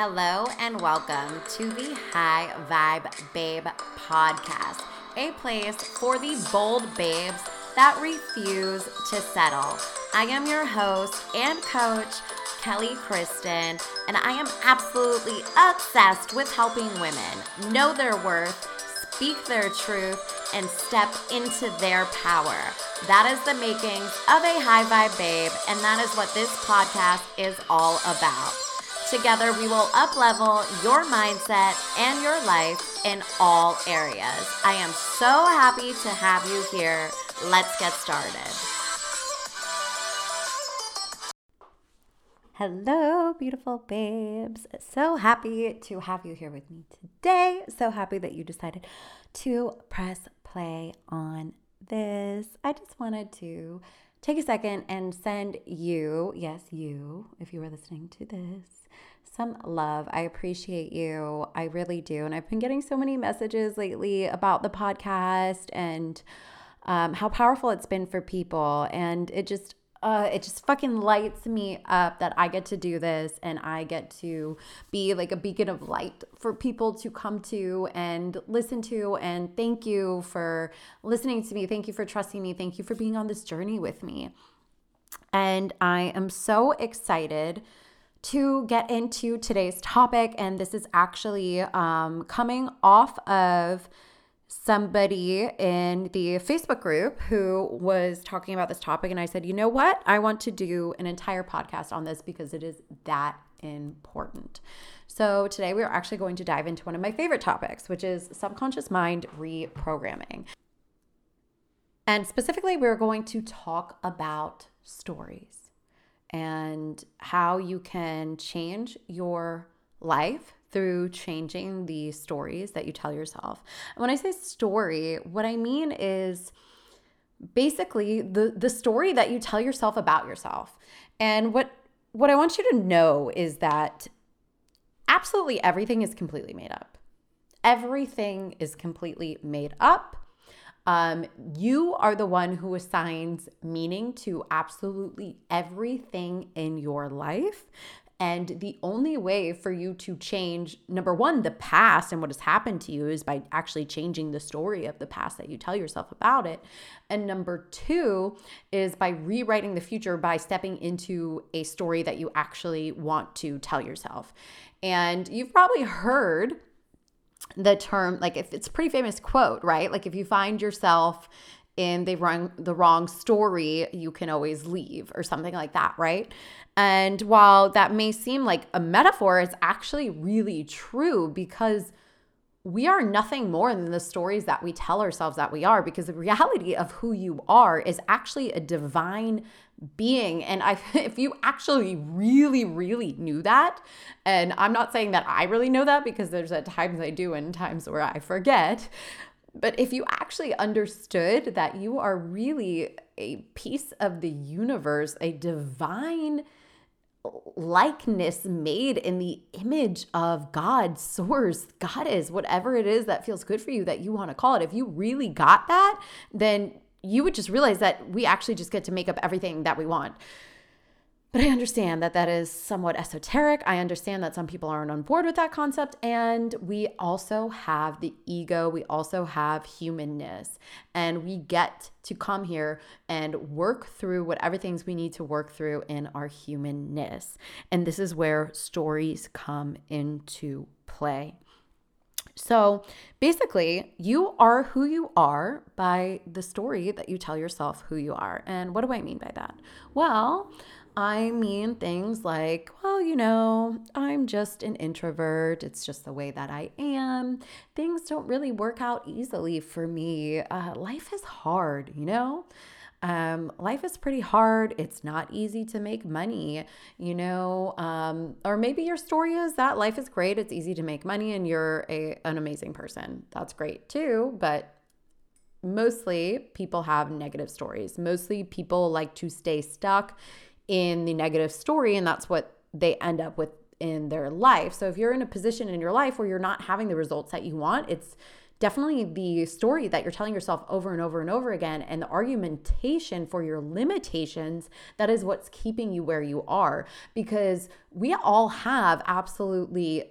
Hello and welcome to the High Vibe Babe podcast, a place for the bold babes that refuse to settle. I am your host and coach, Kelly Kristen, and I am absolutely obsessed with helping women know their worth, speak their truth, and step into their power. That is the makings of a high vibe babe, and that is what this podcast is all about. Together, we will uplevel your mindset and your life in all areas. I am so happy to have you here. Let's get started. Hello, beautiful babes. So happy to have you here with me today. So happy that you decided to press play on this. I just wanted to take a second and send you, yes, you, if you are listening to this, some love. I appreciate you. I really do. And I've been getting so many messages lately about the podcast and um, how powerful it's been for people. And it just, uh, it just fucking lights me up that I get to do this and I get to be like a beacon of light for people to come to and listen to. And thank you for listening to me. Thank you for trusting me. Thank you for being on this journey with me. And I am so excited to get into today's topic. And this is actually um, coming off of somebody in the Facebook group who was talking about this topic. And I said, you know what? I want to do an entire podcast on this because it is that important. So today we are actually going to dive into one of my favorite topics, which is subconscious mind reprogramming. And specifically, we're going to talk about stories and how you can change your life through changing the stories that you tell yourself. And when I say story, what I mean is basically the the story that you tell yourself about yourself. And what what I want you to know is that absolutely everything is completely made up. Everything is completely made up. Um, you are the one who assigns meaning to absolutely everything in your life. And the only way for you to change, number one, the past and what has happened to you is by actually changing the story of the past that you tell yourself about it. And number two is by rewriting the future by stepping into a story that you actually want to tell yourself. And you've probably heard the term like if it's a pretty famous quote right like if you find yourself in the wrong the wrong story you can always leave or something like that right? And while that may seem like a metaphor it's actually really true because we are nothing more than the stories that we tell ourselves that we are because the reality of who you are is actually a divine being. And I if you actually really really knew that and I'm not saying that I really know that because there's at times I do and times where I forget but if you actually understood that you are really a piece of the universe a divine likeness made in the image of God, source, goddess, whatever it is that feels good for you that you want to call it. If you really got that, then you would just realize that we actually just get to make up everything that we want. But I understand that that is somewhat esoteric. I understand that some people aren't on board with that concept. And we also have the ego, we also have humanness. And we get to come here and work through whatever things we need to work through in our humanness. And this is where stories come into play. So basically, you are who you are by the story that you tell yourself who you are. And what do I mean by that? Well, I mean things like, well, you know, I'm just an introvert. It's just the way that I am. Things don't really work out easily for me. Uh, life is hard, you know? Um, life is pretty hard. It's not easy to make money, you know. Um, or maybe your story is that life is great, it's easy to make money, and you're a, an amazing person. That's great too. But mostly people have negative stories. Mostly people like to stay stuck in the negative story, and that's what they end up with in their life. So if you're in a position in your life where you're not having the results that you want, it's definitely the story that you're telling yourself over and over and over again and the argumentation for your limitations that is what's keeping you where you are because we all have absolutely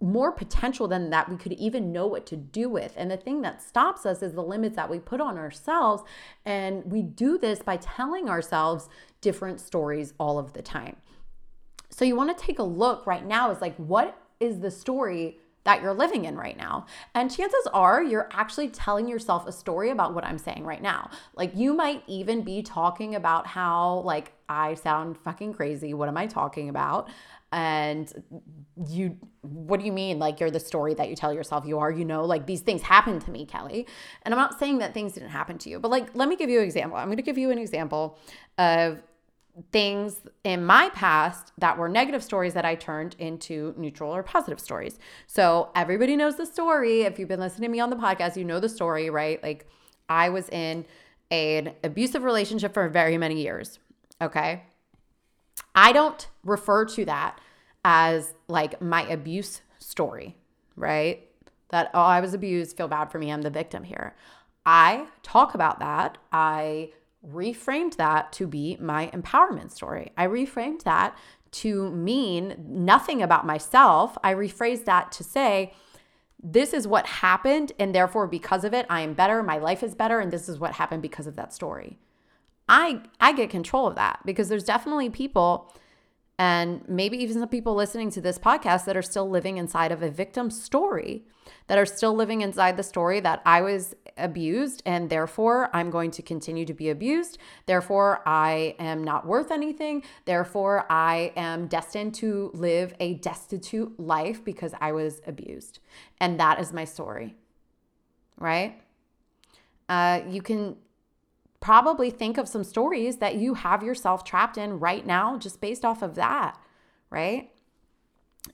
more potential than that we could even know what to do with. And the thing that stops us is the limits that we put on ourselves. And we do this by telling ourselves different stories all of the time. So you want to take a look right now is like, what is the story that you're living in right now. And chances are you're actually telling yourself a story about what I'm saying right now. Like you might even be talking about how like I sound fucking crazy. What am I talking about? And you what do you mean like you're the story that you tell yourself you are, you know, like these things happened to me, Kelly. And I'm not saying that things didn't happen to you, but like let me give you an example. I'm going to give you an example of things in my past that were negative stories that I turned into neutral or positive stories. So everybody knows the story. If you've been listening to me on the podcast, you know the story, right? Like I was in an abusive relationship for very many years. Okay. I don't refer to that as like my abuse story, right? That, oh, I was abused, feel bad for me, I'm the victim here. I talk about that. I reframed that to be my empowerment story. I reframed that to mean nothing about myself. I rephrased that to say, this is what happened, and therefore, because of it, I am better, my life is better, and this is what happened because of that story. I I get control of that because there's definitely people and maybe even some people listening to this podcast that are still living inside of a victim story, that are still living inside the story that I was abused and therefore I'm going to continue to be abused. Therefore, I am not worth anything. Therefore, I am destined to live a destitute life because I was abused. And that is my story, right? Uh, you can probably think of some stories that you have yourself trapped in right now just based off of that, right?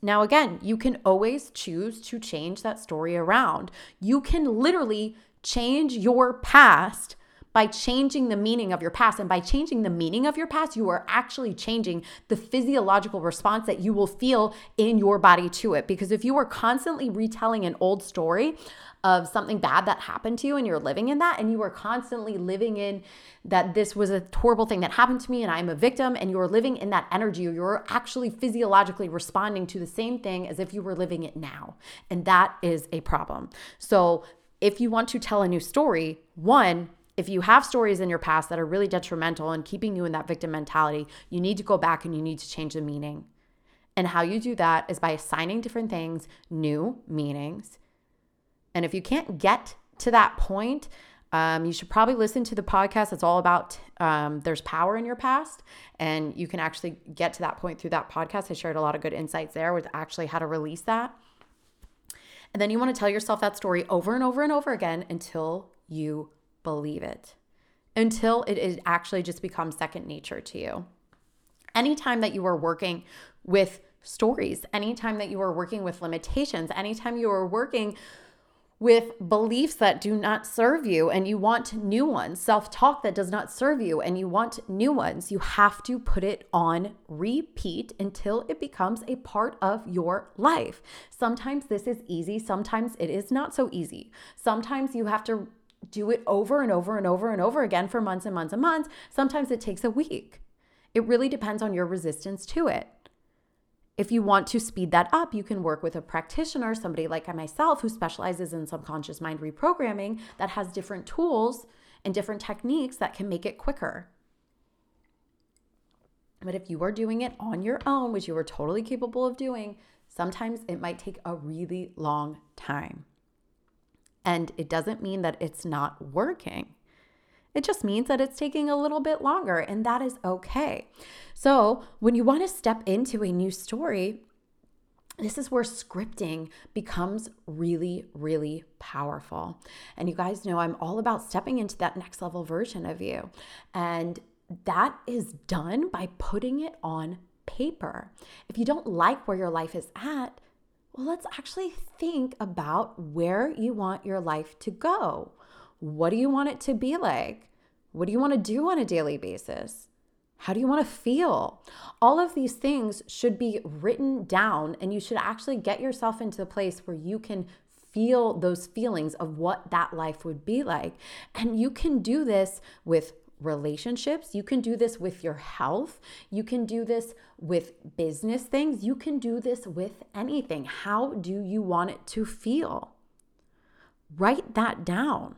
Now, again, you can always choose to change that story around. You can literally change your past by changing the meaning of your past. And by changing the meaning of your past, you are actually changing the physiological response that you will feel in your body to it. Because if you are constantly retelling an old story of something bad that happened to you and you're living in that, and you are constantly living in that this was a horrible thing that happened to me and I'm a victim, and you're living in that energy, you're actually physiologically responding to the same thing as if you were living it now. And that is a problem. So, if you want to tell a new story, one, if you have stories in your past that are really detrimental and keeping you in that victim mentality, you need to go back and you need to change the meaning. And how you do that is by assigning different things new meanings. And if you can't get to that point, um, you should probably listen to the podcast. It's all about um, there's power in your past, and you can actually get to that point through that podcast. I shared a lot of good insights there with actually how to release that. And then you want to tell yourself that story over and over and over again until you believe it, until it is actually just becomes second nature to you. Anytime that you are working with stories, anytime that you are working with limitations, anytime you are working with beliefs that do not serve you and you want new ones, self talk that does not serve you and you want new ones, you have to put it on repeat until it becomes a part of your life. Sometimes this is easy, sometimes it is not so easy. Sometimes you have to do it over and over and over and over again for months and months and months. Sometimes it takes a week. It really depends on your resistance to it. If you want to speed that up, you can work with a practitioner, somebody like myself who specializes in subconscious mind reprogramming that has different tools and different techniques that can make it quicker. But if you are doing it on your own, which you are totally capable of doing, sometimes it might take a really long time. And it doesn't mean that it's not working. It just means that it's taking a little bit longer, and that is okay. So, when you want to step into a new story, this is where scripting becomes really, really powerful. And you guys know I'm all about stepping into that next level version of you. And that is done by putting it on paper. If you don't like where your life is at, well, let's actually think about where you want your life to go. What do you want it to be like? What do you want to do on a daily basis? How do you want to feel? All of these things should be written down, and you should actually get yourself into a place where you can feel those feelings of what that life would be like. And you can do this with relationships. You can do this with your health. You can do this with business things. You can do this with anything. How do you want it to feel? Write that down.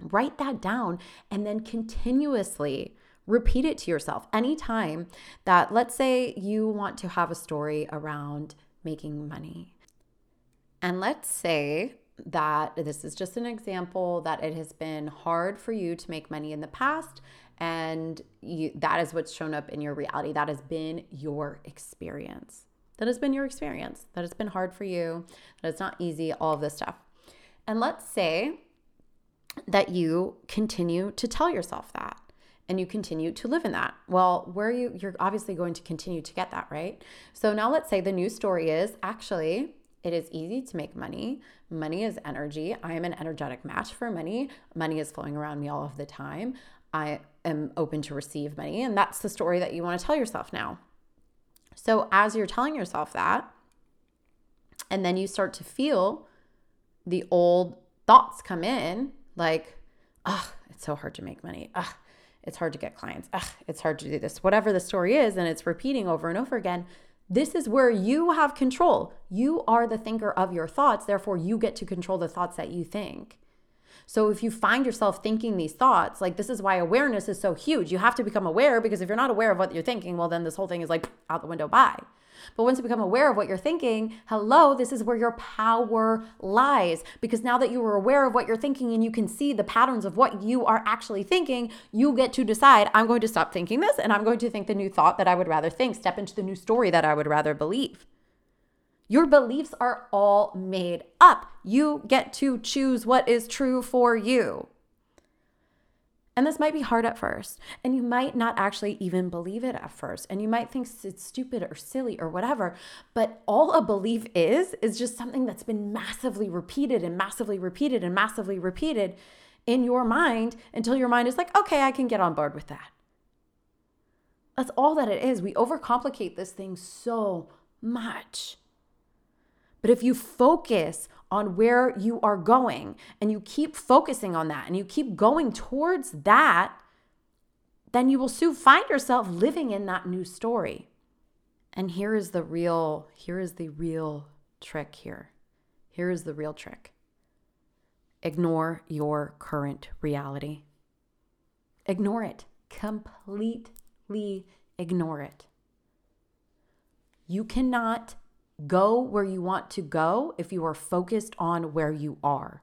Write that down and then continuously repeat it to yourself. Anytime that, let's say, you want to have a story around making money. And let's say that this is just an example that it has been hard for you to make money in the past and you, that is what's shown up in your reality. That has been your experience. That has been your experience. That it's been hard for you. That it's not easy all of this stuff. And let's say that you continue to tell yourself that and you continue to live in that. Well, where you you're obviously going to continue to get that, right? So now let's say the new story is actually it is easy to make money. Money is energy. I am an energetic match for money. Money is flowing around me all of the time. I am open to receive money. And that's the story that you want to tell yourself now. So, as you're telling yourself that, and then you start to feel the old thoughts come in, like, oh, it's so hard to make money. Ugh, it's hard to get clients. Ugh, it's hard to do this. Whatever the story is, and it's repeating over and over again. This is where you have control. You are the thinker of your thoughts. Therefore, you get to control the thoughts that you think. So if you find yourself thinking these thoughts, like this is why awareness is so huge. You have to become aware because if you're not aware of what you're thinking, well, then this whole thing is like out the window. Bye. But once you become aware of what you're thinking, hello, this is where your power lies. Because now that you are aware of what you're thinking and you can see the patterns of what you are actually thinking, you get to decide, I'm going to stop thinking this and I'm going to think the new thought that I would rather think, step into the new story that I would rather believe. Your beliefs are all made up. You get to choose what is true for you. And this might be hard at first, and you might not actually even believe it at first, and you might think it's stupid or silly or whatever. But all a belief is, is just something that's been massively repeated and massively repeated and massively repeated in your mind until your mind is like, okay, I can get on board with that. That's all that it is. We overcomplicate this thing so much. But if you focus on where you are going and you keep focusing on that and you keep going towards that, then you will soon find yourself living in that new story. And here is the real here is the real trick here. Here is the real trick. Ignore your current reality. Ignore it. Completely ignore it. You cannot Go where you want to go if you are focused on where you are.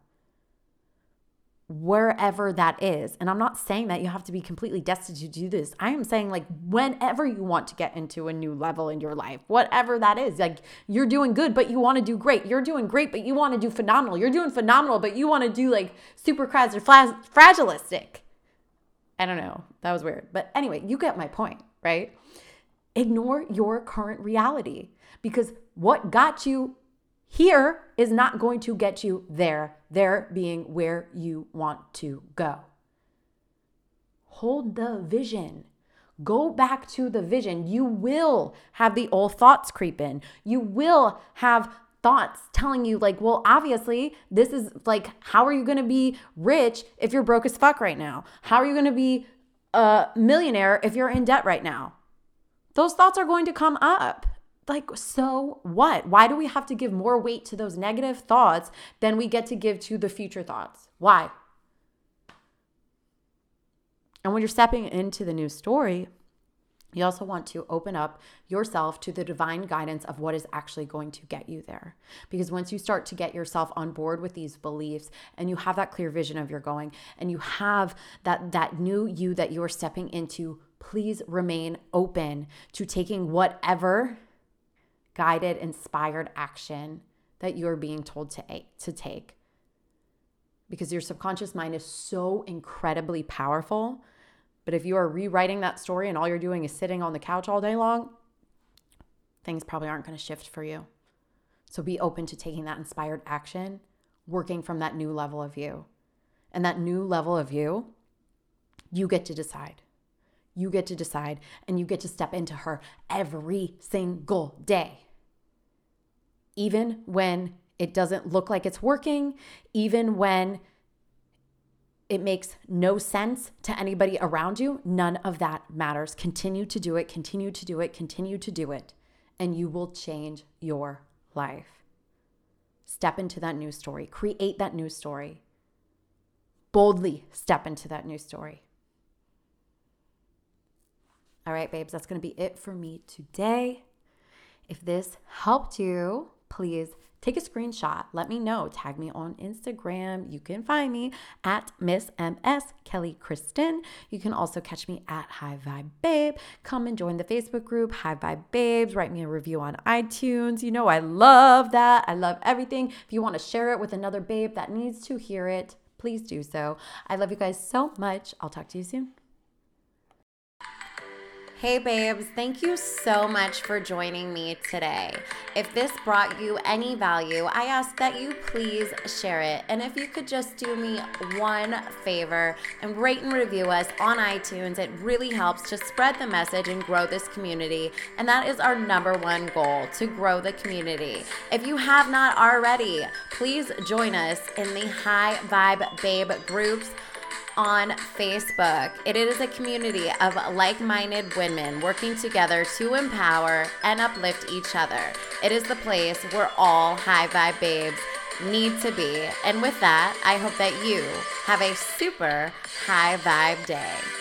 Wherever that is. And I'm not saying that you have to be completely destitute to do this. I am saying, like, whenever you want to get into a new level in your life, whatever that is, like, you're doing good, but you want to do great. You're doing great, but you want to do phenomenal. You're doing phenomenal, but you want to do like super crass or fragilistic. I don't know. That was weird. But anyway, you get my point, right? Ignore your current reality because what got you here is not going to get you there, there being where you want to go. Hold the vision. Go back to the vision. You will have the old thoughts creep in. You will have thoughts telling you, like, well, obviously, this is like, how are you going to be rich if you're broke as fuck right now? How are you going to be a millionaire if you're in debt right now? Those thoughts are going to come up like so what? Why do we have to give more weight to those negative thoughts than we get to give to the future thoughts? Why? And when you're stepping into the new story you also want to open up yourself to the divine guidance of what is actually going to get you there. Because once you start to get yourself on board with these beliefs and you have that clear vision of your going and you have that that new you that you're stepping into, please remain open to taking whatever guided, inspired action that you're being told to, to take. Because your subconscious mind is so incredibly powerful. But if you are rewriting that story and all you're doing is sitting on the couch all day long, things probably aren't going to shift for you. So be open to taking that inspired action, working from that new level of you. And that new level of you, you get to decide. You get to decide and you get to step into her every single day even when it doesn't look like it's working, even when it makes no sense to anybody around you, none of that matters. Continue to do it, continue to do it, continue to do it, and you will change your life. Step into that new story, create that new story. Boldly step into that new story. All right, babes, that's going to be it for me today. If this helped you, please take a screenshot. Let me know. Tag me on Instagram. You can find me at Miss MS Kelly Kristen. You can also catch me at High Vibe Babe. Come and join the Facebook group High Vibe Babes. Write me a review on iTunes. You know I love that. I love everything. If you want to share it with another babe that needs to hear it, please do so. I love you guys so much. I'll talk to you soon. Hey, babes, thank you so much for joining me today. If this brought you any value, I ask that you please share it. And if you could just do me one favor and rate and review us on iTunes, it really helps to spread the message and grow this community. And that is our number one goal to grow the community. If you have not already, please join us in the High Vibe Babe groups on Facebook. It is a community of like minded women working together to empower and uplift each other. It is the place where all high vibe babes need to be. And with that, I hope that you have a super high vibe day.